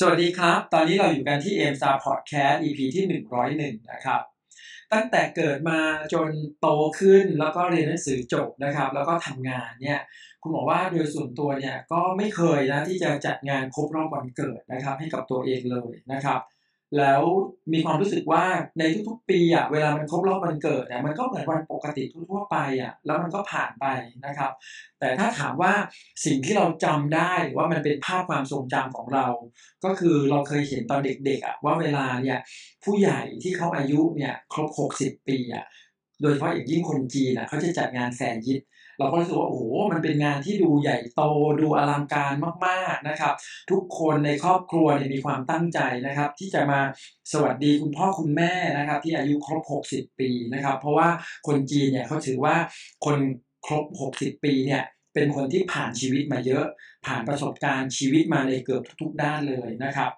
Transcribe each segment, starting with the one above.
สวัสดีครับ ตอนนี้เราอยู่กันที่ m s t a r Podcast EP ที่ 101 นะครับ ตั้งแต่เกิดมาจนโตขึ้นแล้วก็เรียนหนังสือจบนะครับ แล้วก็ทำงานเนี่ย คุณบอกว่าโดยส่วนตัวเนี่ยก็ไม่เคยนะที่จะจัดงานครบรอบวันเกิดนะครับ ให้กับตัวเองเลยนะครับ แล้วมีความรู้สึกว่าในทุกๆ ปีอะเวลามันครบรอบวันเกิดเนี่ยมันก็เหมือนวันปกติทั่วๆไปอะแล้วมันก็ผ่านไปนะครับ แต่ถ้าถามว่าสิ่งที่เราจำได้หรือว่ามันเป็นภาพความทรงจำของเรา ก็คือเราเคยเห็นตอนเด็กๆอะว่าเวลาเนี่ยผู้ใหญ่ที่เขาอายุเนี่ยครบ 60 ปีอะโดยเฉพาะอย่างยิ่งคนจีนอะเขาจะจัดงานแสนยิต เราก็รู้สึกว่าโอ้โหมันเป็นงานที่ดูใหญ่โตดูอลังการมากๆนะครับ ทุกคนในครอบครัวเนี่ยมีความตั้งใจนะครับ ที่จะมาสวัสดีคุณพ่อคุณแม่นะครับ ที่อายุครบ 60 ปีนะครับ เพราะว่าคนจีนเนี่ยเขาถือว่าคนครบ 60 ปีเนี่ยเป็นคนที่ผ่านชีวิตมาเยอะ ผ่านประสบการณ์ชีวิตมาในเกือบทุกๆด้านเลยนะครับ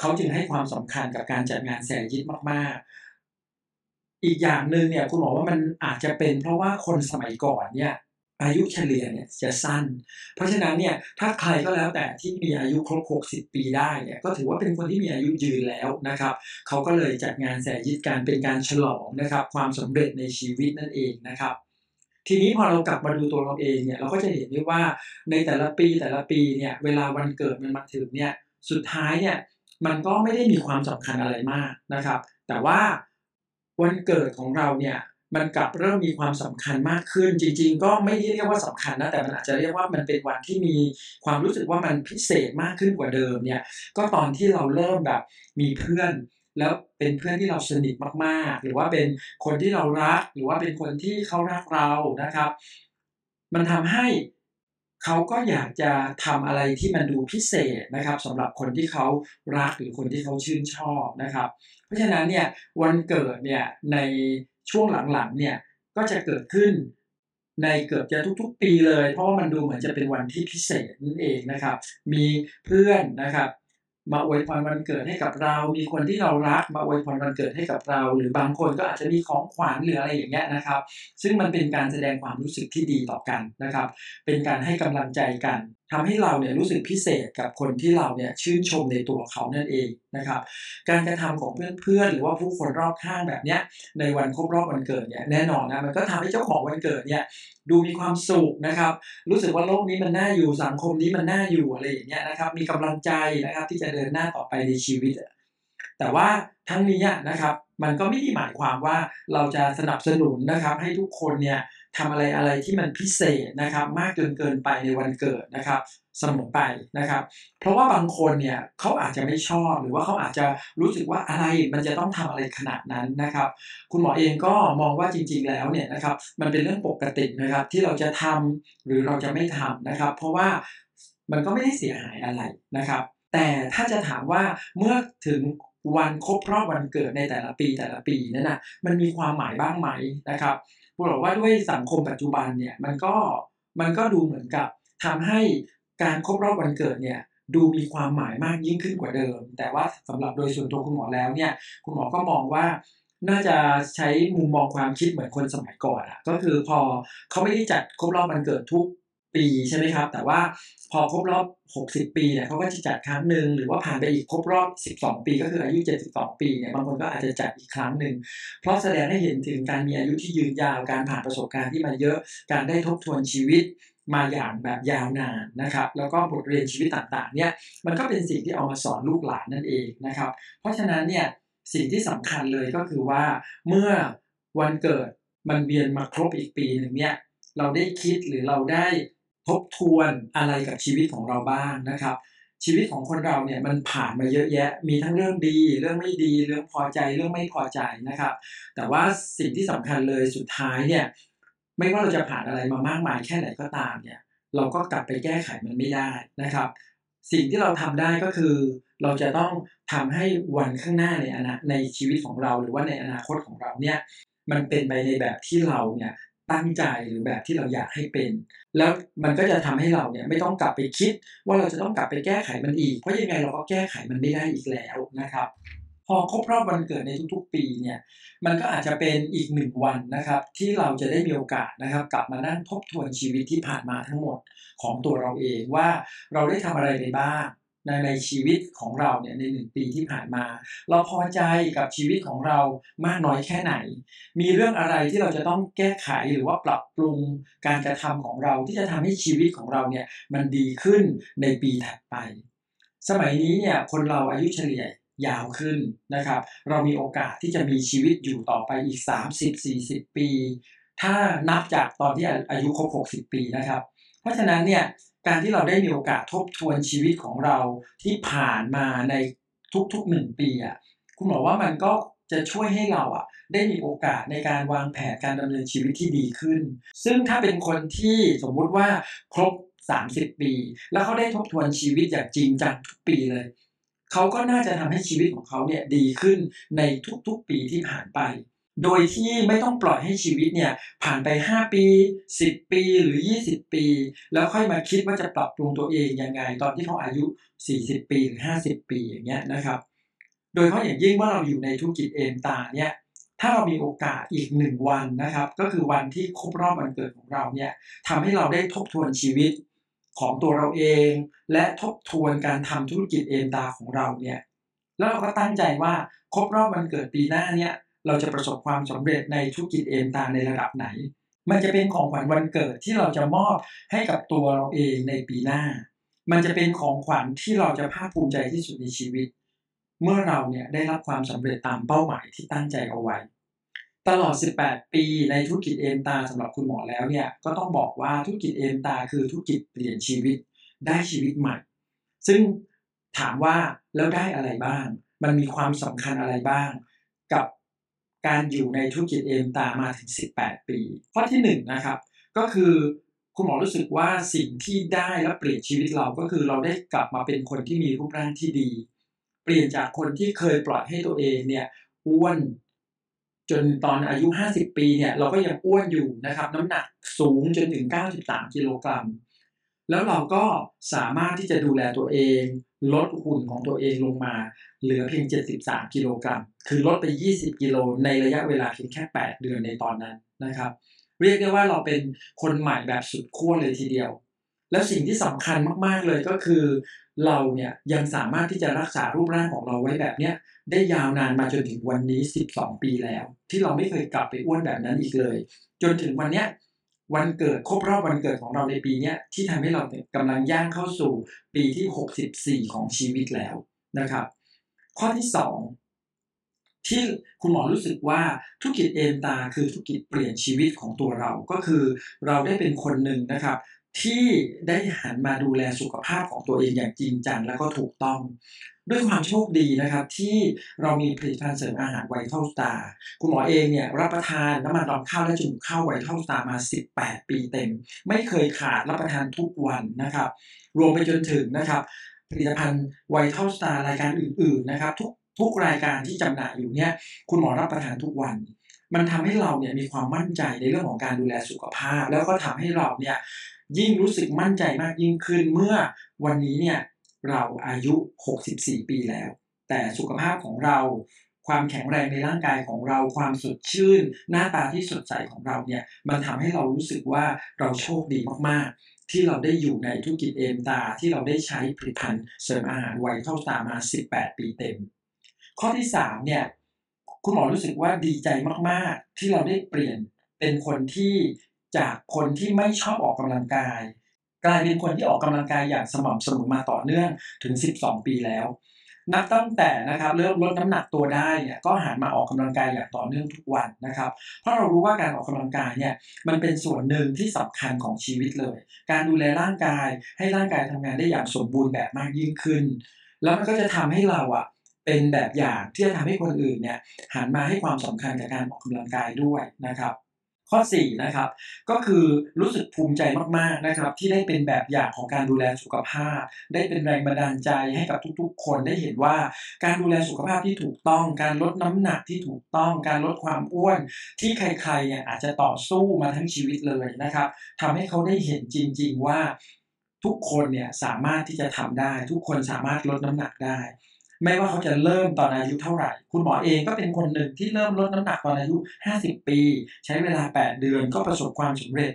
เขาจึงให้ความสำคัญกับการจัดงานแสนยิตมาก ๆ อีกอย่างหนึ่งเนี่ยคุณบอกว่ามันอาจจะเป็นเพราะว่าคนสมัยก่อนเนี่ย อายุเฉลี่ยเนี่ยจะสั้น เพราะฉะนั้นเนี่ยถ้าใครก็แล้วแต่ที่มีอายุครบ 60 ปีได้เนี่ยก็ถือว่าเป็นคนที่มีอายุยืนแล้วนะครับเขาก็เลยจัดงานแสยิตการเป็นการฉลองนะครับความสำเร็จในชีวิตนั่นเองนะครับ ทีนี้พอเรากลับมาดูตัวเราเองเนี่ยเราก็จะเห็นได้ว่าในแต่ละปีแต่ละปีเนี่ยเวลาวันเกิดมันมาถึงเนี่ยสุดท้ายเนี่ยมันก็ไม่ได้มีความสำคัญอะไรมากนะครับ แต่ว่าวันเกิดของเราเนี่ย มันกลับเริ่มมีความสำคัญมากขึ้น จริง ๆ ก็ไม่ได้เรียกว่าสำคัญนะแต่มันอาจจะเรียกว่ามันเป็นวันที่มีความรู้สึกว่ามันพิเศษมากขึ้นกว่าเดิมเนี่ยก็ตอนที่เราเริ่มแบบมีเพื่อนแล้วเป็นเพื่อนที่เราสนิทมากๆ หรือว่าเป็นคนที่เรารัก หรือว่าเป็นคนที่เขารักเรานะครับ มันทำให้เขาก็อยากจะทำอะไรที่มันดูพิเศษนะครับสำหรับคนที่เขารักหรือคนที่เขาชื่นชอบนะครับ เพราะฉะนั้นเนี่ยวันเกิดเนี่ยใน ช่วงหลังๆเนี่ยก็จะเกิดขึ้นในเกือบจะทุกๆ ปีเลย เพราะว่ามันดูเหมือนจะเป็นวันที่พิเศษนั่นเองนะครับ มีเพื่อนนะครับ มาอวยพรวันเกิดให้กับเรา มีคนที่เรารักมาอวยพรวันเกิดให้กับเรา หรือบางคนก็อาจจะมีของขวัญหรืออะไรอย่างเงี้ยนะครับ ซึ่งมันเป็นการแสดงความรู้สึกที่ดีต่อกันนะครับ เป็นการให้กำลังใจกัน ทำให้เราเนี่ยรู้สึกพิเศษกับคนที่เราเนี่ยชื่นชมในตัวเขานั่นเองนะครับ การกระทำของเพื่อนๆ หรือว่าผู้คนรอบข้างแบบเนี้ยในวันครบรอบวันเกิดเนี่ยแน่นอนนะมันก็ทำให้เจ้าของวันเกิดเนี่ยดูมีความสุขนะครับ รู้สึกว่าโลกนี้มันน่าอยู่สังคมนี้มันน่าอยู่อะไรอย่างเงี้ยนะครับ มีกำลังใจนะครับที่จะเดินหน้าต่อไปในชีวิต แต่ว่าทั้งนี้นะครับมันก็ไม่ได้หมายความว่าเราจะสนับสนุนนะครับให้ทุกคนเนี่ย ทำอะไรอะไรที่มันพิเศษนะครับ มากจนเกินไปในวันเกิดนะครับเสมอไปนะครับ เพราะว่าบางคนเนี่ยเขาอาจจะไม่ชอบหรือว่าเขาอาจจะรู้สึกว่าอะไรมันจะต้องทำอะไรขนาดนั้นนะครับ คุณหมอเองก็มองว่าจริง ๆ แล้วเนี่ยนะครับ มันเป็นเรื่องปกตินะครับ ที่เราจะทำหรือเราจะไม่ทำนะครับ เพราะว่ามันก็ไม่ได้เสียหายอะไรนะครับ แต่ถ้าจะถามว่าเมื่อถึงวันครบรอบวันเกิดในแต่ละปีแต่ละปีนั่นนะมันมีความหมายบ้างไหมนะครับ พูดบอกว่าด้วยสังคมปัจจุบันเนี่ยมันก็มันก็ดูเหมือนกับทำให้การครบรอบวันเกิดเนี่ยดูมีความหมายมากยิ่งขึ้นกว่าเดิม แต่ว่าสำหรับโดยส่วนตัวคุณหมอแล้วเนี่ยคุณหมอก็มองว่าน่าจะใช้มุมมองความคิดเหมือนคนสมัยก่อนอะก็คือพอเขาไม่ได้จัดครบรอบวันเกิดทุก ปีใช่ไหมครับ แต่ว่าพอครบรอบ 60 ปีเนี่ยเขาก็จะจัดครั้งหนึ่งหรือว่าผ่านไปอีกครบรอบ 12 ปี ก็คืออายุ 72 ปีเนี่ยบางคนก็อาจจะจัดอีกครั้งหนึ่งเพราะแสดงให้เห็นถึงการมีอายุที่ยืนยาวการผ่านประสบการณ์ที่มาเยอะการได้ทบทวนชีวิตมาอย่างแบบยาวนานนะครับ แล้วก็บทเรียนชีวิตต่างๆเนี่ยมันก็เป็นสิ่งที่เอามาสอนลูกหลานนั่นเองนะครับ เพราะฉะนั้นเนี่ยสิ่งที่สำคัญเลยก็คือว่าเมื่อวันเกิดมันเวียนมาครบอีกปีหนึ่งเนี่ยเราได้คิดหรือเราได้ ทบทวนอะไรกับชีวิตของเราบ้างนะครับ ชีวิตของคนเราเนี่ยมันผ่านมาเยอะแยะ มีทั้งเรื่องดี เรื่องไม่ดีเรื่องพอใจเรื่องไม่พอใจนะครับ แต่ว่าสิ่งที่สำคัญเลยสุดท้ายเนี่ยไม่ว่าเราจะผ่านอะไรมามากมายแค่ไหนก็ตามเนี่ยเราก็กลับไปแก้ไขมันไม่ได้นะครับ สิ่งที่เราทำได้ก็คือเราจะต้องทำให้วันข้างหน้าในอนาในชีวิตของเรา หรือว่าในอนาคตของเราเนี่ยมันเป็นไปในแบบที่เราเนี่ย ตั้งใจหรือแบบที่เราอยากให้เป็น แล้วมันก็จะทำให้เราเนี่ยไม่ต้องกลับไปคิด ว่าเราจะต้องกลับไปแก้ไขมันอีก เพราะยังไงเราก็แก้ไขมันไม่ได้อีกแล้วนะครับ พอครบรอบวันเกิดในทุกๆ ปีเนี่ยมันก็อาจจะเป็นอีกหนึ่งวันนะครับ ที่เราจะได้มีโอกาสนะครับ กลับมานั่งทบทวนชีวิตที่ผ่านมาทั้งหมดของตัวเราเองว่าเราได้ทำอะไรไปบ้าง ในในชีวิตของเราเนี่ยในหนึ่งปีที่ผ่านมา เราพอใจกับชีวิตของเรามากน้อยแค่ไหน มีเรื่องอะไรที่เราจะต้องแก้ไขหรือว่าปรับปรุงการกระทำของเราที่จะทำให้ชีวิตของเราเนี่ยมันดีขึ้นในปีถัดไป สมัยนี้เนี่ยคนเราอายุเฉลี่ยยาวขึ้นนะครับ เรามีโอกาสที่จะมีชีวิตอยู่ต่อไปอีก 30-40 ปี ถ้านับจากตอนที่อายุครบ 60 ปีนะครับ เพราะฉะนั้นเนี่ย การที่เราได้มีโอกาสทบทวนชีวิตของเราที่ผ่านมาในทุกๆหนึ่งปีอะคุณบอกว่ามันก็จะช่วยให้เราอะได้มีโอกาสในการวางแผนการดำเนินชีวิตที่ดีขึ้น ซึ่งถ้าเป็นคนที่สมมุติว่าครบ 30 ปี แล้วเขาได้ทบทวนชีวิตอย่างจริงจังทุกปีเลย เขาก็น่าจะทำให้ชีวิตของเขาเนี่ยดีขึ้นในทุกๆปีที่ผ่านไป โดยที่ไม่ต้องปล่อยให้ชีวิตเนี่ยผ่านไป 5 ปี 10 ปีหรือ 20 ปี แล้วค่อยมาคิดว่าจะปรับปรุงตัวเองยังไง ตอนที่เขาอายุ 40 ปีหรือ 50 ปีอย่างเงี้ยนะครับ โดยเฉพาะอย่างยิ่งว่าเราอยู่ในธุรกิจเอ็นตาเนี่ยถ้าเรามีโอกาสอีกหนึ่งวันนะครับ ก็คือวันที่ครบรอบวันเกิดของเราเนี่ยทำให้เราได้ทบทวนชีวิตของตัวเราเอง และทบทวนการทำธุรกิจเอ็นตาของเราเนี่ยแล้วเราก็ตั้งใจว่าครบรอบวันเกิดปีหน้าเนี่ย เราจะประสบความสำเร็จในธุรกิจเอ็นตาในระดับไหน มันจะเป็นของขวัญวันเกิดที่เราจะมอบให้กับตัวเราเองในปีหน้า มันจะเป็นของขวัญที่เราจะภาคภูมิใจที่สุดในชีวิต เมื่อเราเนี่ยได้รับความสำเร็จตามเป้าหมายที่ตั้งใจเอาไว้ ตลอด 18 ปีในธุรกิจเอ็นตาสำหรับคุณหมอแล้วเนี่ยก็ต้องบอกว่าธุรกิจเอ็นตาคือธุรกิจเปลี่ยนชีวิตได้ชีวิตใหม่ ซึ่งถามว่าแล้วได้อะไรบ้าง มันมีความสำคัญอะไรบ้าง กับ การอยู่ในธุรกิจเอ็นตามาถึง 18 ปี ข้อที่1นนะครับก็คือคุณหมอรู้สึกว่าสิ่งที่ได้และเปลี่ยนชีวิตเราก็คือเราได้กลับมาเป็นคนที่มีรูปร่างที่ดี เปลี่ยนจากคนที่เคยปล่อยให้ตัวเองเนี่ยอ้วนจนตอนอายุ 50 ปีเนี่ยเราก็ยังอ้วนอยู่นะครับ น้ำหนักสูงจนถึง 93 กิโลกรัม แล้วเราก็สามารถที่จะดูแลตัวเอง ลดหุ่นของตัวเองลงมา เหลือเพียง 73 กิโลกรัม คือลดไป 20 กิโลในระยะเวลาเพียงแค่ 8 เดือนในตอนนั้นนะครับ เรียกได้ว่าเราเป็นคนใหม่แบบสุดขั้วเลยทีเดียว แล้วสิ่งที่สำคัญมากๆเลยก็คือ เราเนี่ยยังสามารถที่จะรักษารูปร่างของเราไว้แบบเนี้ยได้ยาวนานมาจนถึงวันนี้ 12 ปีแล้ว ที่เราไม่เคยกลับไปอ้วนแบบนั้นอีกเลย จนถึงวันเนี้ยวันเกิดครบรอบวันเกิดของเราในปีนี้ที่ทำให้เรากำลังย่างเข้าสู่ปีที่ 64 ของชีวิตแล้วนะครับ ข้อที่2ที่คุณหมอรู้สึกว่าธุรกิจเอ็นตาคือธุรกิจเปลี่ยนชีวิตของตัวเราก็คือ เราได้เป็นคนหนึ่งนะครับ ที่ได้หันมาดูแลสุขภาพของตัวเองอย่างจริงจังและก็ถูกต้อง ด้วยความโชคดีนะครับ ที่เรามีผลิตภัณฑ์เสริมอาหารไวท์เท่าตา คุณหมอเองเนี่ยรับประทานน้ำมันรำข้าวและจมูกข้าวไวท์เท่าตามา 18 ปีเต็ม ไม่เคยขาดรับประทานทุกวันนะครับ รวมไปจนถึงนะครับ ผลิตภัณฑ์ Vital Star รายการอื่น ๆ นะครับ ทุกทุกรายการที่จำหน่ายอยู่เนี่ยคุณหมอรับประทานทุกวัน มันทำให้เราเนี่ยมีความมั่นใจในเรื่องของการดูแลสุขภาพ แล้วก็ทำให้เราเนี่ยยิ่งรู้สึกมั่นใจมากยิ่งขึ้นเมื่อวันนี้เนี่ยเราอายุ 64 ปีแล้ว แต่สุขภาพของเรา ความแข็งแรงในร่างกายของเราความสดชื่น หน้าตาที่สดใสของเราเนี่ยมันทำให้เรารู้สึกว่าเราโชคดีมาก ที่เราได้อยู่ในธุรกิจเอมตา ที่เราได้ใช้ผลิตภัณฑ์เสริมอาหารไวเข้าตามา 18 ปีเต็ม ข้อที่3เนี่ยคุณหมอรู้สึกว่าดีใจมากๆ ที่เราได้เปลี่ยนเป็นคนที่จากคนที่ไม่ชอบออกกำลังกาย กลายเป็นคนที่ออกกำลังกายอย่างสม่ำเสมอมาต่อเนื่องถึง 12 ปีแล้ว นับตั้งแต่นะครับเริ่มลดน้ำหนักตัวได้เนี่ยก็หันมาออกกำลังกายอย่างต่อเนื่องทุกวันนะครับ เพราะเรารู้ว่าการออกกำลังกายเนี่ยมันเป็นส่วนหนึ่งที่สำคัญของชีวิตเลย การดูแลร่างกายให้ร่างกายทำงานได้อย่างสมบูรณ์แบบมากยิ่งขึ้น แล้วมันก็จะทำให้เราอะเป็นแบบอย่างที่จะทำให้คนอื่นเนี่ยหันมาให้ความสำคัญกับการออกกำลังกายด้วยนะครับ ข้อ4นะครับก็คือรู้สึกภูมิใจมากๆนะครับ ที่ได้เป็นแบบอย่างของการดูแลสุขภาพ ได้เป็นแรงบันดาลใจให้กับทุกๆ คนได้เห็นว่า การดูแลสุขภาพที่ถูกต้อง การลดน้ำหนักที่ถูกต้อง การลดความอ้วน ที่ใครๆเนี่ยอาจจะต่อสู้มาทั้งชีวิตเลยนะครับทำให้เขาได้เห็นจริง ๆว่าทุกคนเนี่ยสามารถที่จะทำได้ ทุกคนสามารถลดน้ำหนักได้ ไม่ว่าเขาจะเริ่มตอนอายุเท่าไหร่ คุณหมอเองก็เป็นคนหนึ่งที่เริ่มลดน้ำหนักตอนอายุ 50 ปี ใช้เวลา 8 เดือนก็ประสบความสำเร็จ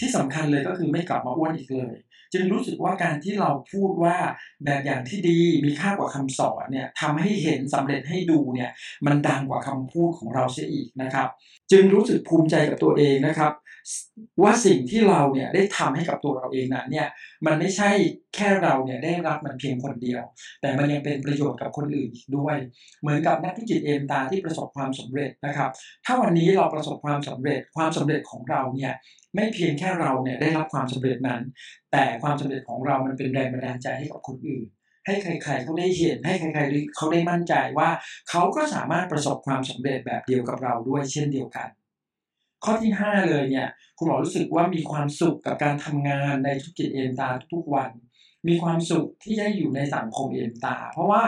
ที่สำคัญเลยก็คือไม่กลับมาอ้วนอีกเลย จึงรู้สึกว่าการที่เราพูดว่าแบบอย่างที่ดีมีค่ากว่าคำสอนเนี่ยทำให้เห็นสำเร็จให้ดูเนี่ยมันดังกว่าคำพูดของเราเสียอีกนะครับ จึงรู้สึกภูมิใจกับตัวเองนะครับ ว่าสิ่งที่เราเนี่ยได้ทำให้กับตัวเราเองนั้นเนี่ยมันไม่ใช่แค่เราเนี่ยได้รับมันเพียงคนเดียว แต่มันยังเป็นประโยชน์กับคนอื่นอีกด้วย เหมือนกับนักธุรกิจเอ็มตาที่ประสบความสำเร็จนะครับ ถ้าวันนี้เราประสบความสำเร็จความสำเร็จของเราเนี่ยไม่เพียงแค่เราเนี่ยได้รับความสำเร็จนั้น แต่ความสำเร็จของเรามันเป็นแรงบันดาลใจให้กับคนอื่นให้ใครๆเขาได้เห็นให้ใครๆเขาได้มั่นใจว่าเขาก็สามารถประสบความสำเร็จแบบเดียวกับเราด้วยเช่นเดียวกัน ข้อที่ 5 เลยเนี่ยคุณหมอรู้สึกว่ามีความสุขกับการทำงานในธุรกิจเอ็นตาทุกวัน มีความสุขที่ได้อยู่ในสังคมเอ็นตา เพราะว่า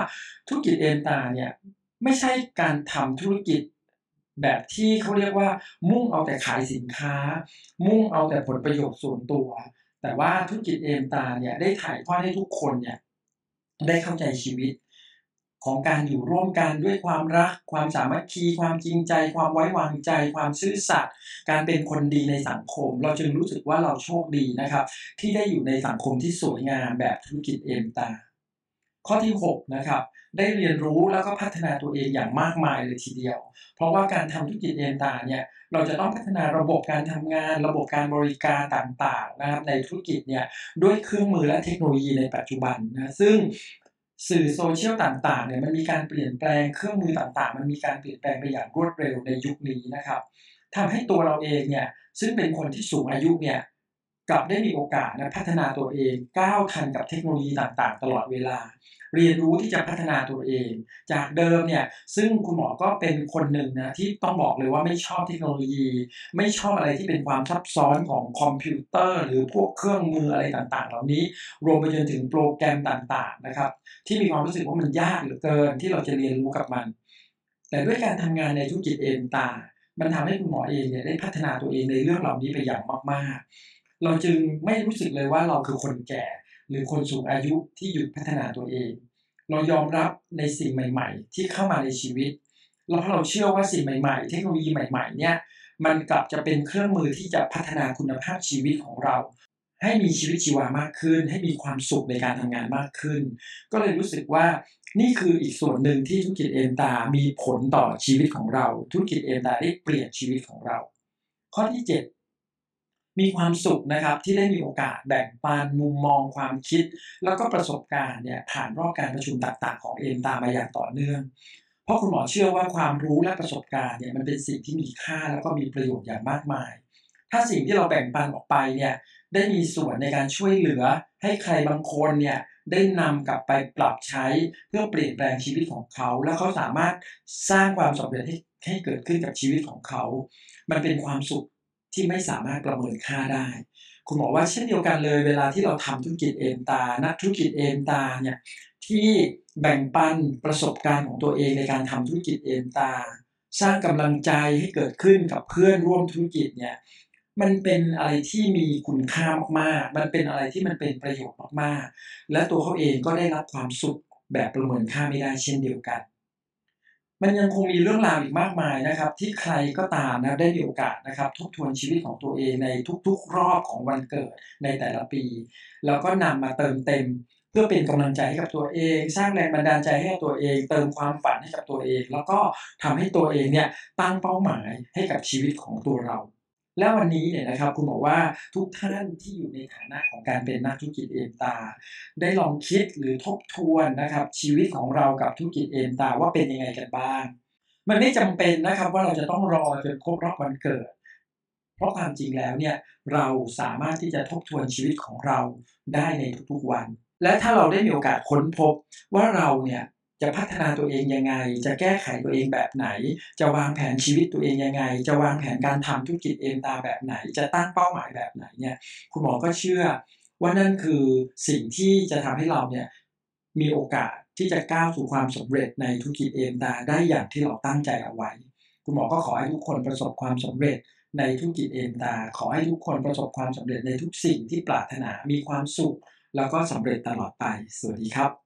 ธุรกิจเอ็นตาเนี่ยไม่ใช่การทำธุรกิจแบบที่เขาเรียกว่ามุ่งเอาแต่ขายสินค้า มุ่งเอาแต่ผลประโยชน์ส่วนตัว แต่ว่าธุรกิจเอ็นตาเนี่ยได้ถ่ายทอดให้ทุกคนเนี่ยได้เข้าใจชีวิต ของการอยู่ร่วมกันด้วยความรัก ความสามัคคี ความจริงใจ ความไว้วางใจ ความซื่อสัตย์การเป็นคนดีในสังคม เราจึงรู้สึกว่าเราโชคดีนะครับ ที่ได้อยู่ในสังคมที่สวยงามแบบธุรกิจเอ็มตา ข้อที่6นะครับได้เรียนรู้แล้วก็พัฒนาตัวเองอย่างมากมายเลยทีเดียว เพราะว่าการทำธุรกิจเอ็นตาเนี่ย เราจะต้องพัฒนาระบบการทำงาน ระบบการบริการต่างๆนะครับในธุรกิจเนี่ยด้วยเครื่องมือและเทคโนโลยีในปัจจุบันนะ ซึ่ง สื่อโซเชียลต่างๆเนี่ยมันมีการเปลี่ยนแปลงเครื่องมือต่างๆ มันมีการเปลี่ยนแปลงไปอย่างรวดเร็วในยุคนี้นะครับทำให้ตัวเราเองเนี่ยซึ่งเป็นคนที่สูงอายุเนี่ยกลับได้มีโอกาสนะพัฒนาตัวเองก้าวทันกับเทคโนโลยีต่างๆ ตลอดเวลา เรียนรู้ที่จะพัฒนาตัวเอง จากเดิมเนี่ยซึ่งคุณหมอก็เป็นคนหนึ่งนะที่ต้องบอกเลยว่าไม่ชอบเทคโนโลยี ไม่ชอบอะไรที่เป็นความซับซ้อนของคอมพิวเตอร์ หรือพวกเครื่องมืออะไรต่างๆ เหล่านี้รวมไปจนถึงโปรแกรมต่างๆนะครับที่มีความรู้สึกว่ามันยากเหลือเกินที่เราจะเรียนรู้กับมัน แต่ด้วยการทำงานในธุรกิจเองตามันทำให้คุณหมอเองเนี่ยได้พัฒนาตัวเองในเรื่องเหล่านี้ไปอย่างมากๆ เราจึงไม่รู้สึกเลยว่าเราคือคนแก่ หรือคนสูงอายุที่หยุดพัฒนาตัวเอง เรายอมรับในสิ่งใหม่ ๆ ที่เข้ามาในชีวิตแล้วเราเชื่อว่าสิ่งใหม่ๆ เทคโนโลยีใหม่ ๆ เนี่ยมันกลับจะเป็นเครื่องมือที่จะพัฒนาคุณภาพชีวิตของเรา ให้มีชีวิตชีวามากขึ้น ให้มีความสุขในการทำงานมากขึ้น ก็เลยรู้สึกว่านี่คืออีกส่วนหนึ่งที่ธุรกิจเอ็นตา มีผลต่อชีวิตของเรา ธุรกิจเอ็นตาได้เปลี่ยนชีวิตของเรา ข้อที่ 7 มีความสุขนะครับที่ได้มีโอกาสแบ่งปันมุมมองความคิด แล้วก็ประสบการณ์เนี่ยผ่านรอบการประชุมต่างๆ ของเอ็นตามาอย่างต่อเนื่อง เพราะคุณหมอเชื่อว่าความรู้และประสบการณ์เนี่ยมันเป็นสิ่งที่มีค่าแล้วก็มีประโยชน์อย่างมากมาย ถ้าสิ่งที่เราแบ่งปันออกไปเนี่ยได้มีส่วนในการช่วยเหลือให้ใครบางคนเนี่ยได้นำกลับไปปรับใช้เพื่อเปลี่ยนแปลงชีวิตของเขา แล้วเขาสามารถสร้างความสำเร็จให้ให้เกิดขึ้นกับชีวิตของเขา มันเป็นความสุข ที่ไม่สามารถประเมินค่าได้ คุณบอกว่าเช่นเดียวกันเลย เวลาที่เราทำธุรกิจเอ็นตา นักธุรกิจเอ็นตาเนี่ยที่แบ่งปันประสบการณ์ของตัวเองในการทำธุรกิจเอ็นตา สร้างกำลังใจให้เกิดขึ้นกับเพื่อนร่วมธุรกิจเนี่ยมันเป็นอะไรที่มีคุณค่ามากๆ มันเป็นอะไรที่มันเป็นประโยชน์มากๆ และตัวเขาเองก็ได้รับความสุขแบบประเมินค่าไม่ได้เช่นเดียวกัน มันยังคงมีเรื่องราวอีกมากมายนะครับ ที่ใครก็ตามนะได้มีโอกาสนะครับ ทบทวนชีวิตของตัวเองในทุกๆ รอบของวันเกิดในแต่ละปี แล้วก็นำมาเติมเต็ม เพื่อเป็นกำลังใจให้กับตัวเอง สร้างแรงบันดาลใจให้กับตัวเอง เติมความฝันให้กับตัวเอง แล้วก็ทำให้ตัวเองเนี่ยตั้งเป้าหมายให้กับชีวิตของตัวเรา แล้ววันนี้เนี่ยนะครับคุณบอกว่าทุกท่านที่อยู่ในฐานะของการเป็นนักธุรกิจเอ็นตา ได้ลองคิดหรือทบทวนนะครับชีวิตของเรากับธุรกิจเอ็นตาว่าเป็นยังไงกันบ้าง มันไม่จำเป็นนะครับว่าเราจะต้องรอจนครบรอบวันเกิด เพราะความจริงแล้วเนี่ยเราสามารถที่จะทบทวนชีวิตของเราได้ในทุกๆวัน และถ้าเราได้มีโอกาสค้นพบว่าเราเนี่ย จะพัฒนาตัวเองยังไง จะแก้ไขตัวเองแบบไหน จะวางแผนชีวิตตัวเองยังไง จะวางแผนการทำธุรกิจเองตาแบบไหน จะตั้งเป้าหมายแบบไหนเนี่ยคุณหมอก็เชื่อว่านั่นคือสิ่งที่จะทำให้เราเนี่ยมีโอกาสที่จะก้าวสู่ความสำเร็จในธุรกิจเองตาได้อย่างที่เราตั้งใจเอาไว้ คุณหมอก็ขอให้ทุกคนประสบความสำเร็จในธุรกิจเองตา ขอให้ทุกคนประสบความสำเร็จในทุกสิ่งที่ปรารถนามีความสุข แล้วก็สำเร็จตลอดไป สวัสดีครับ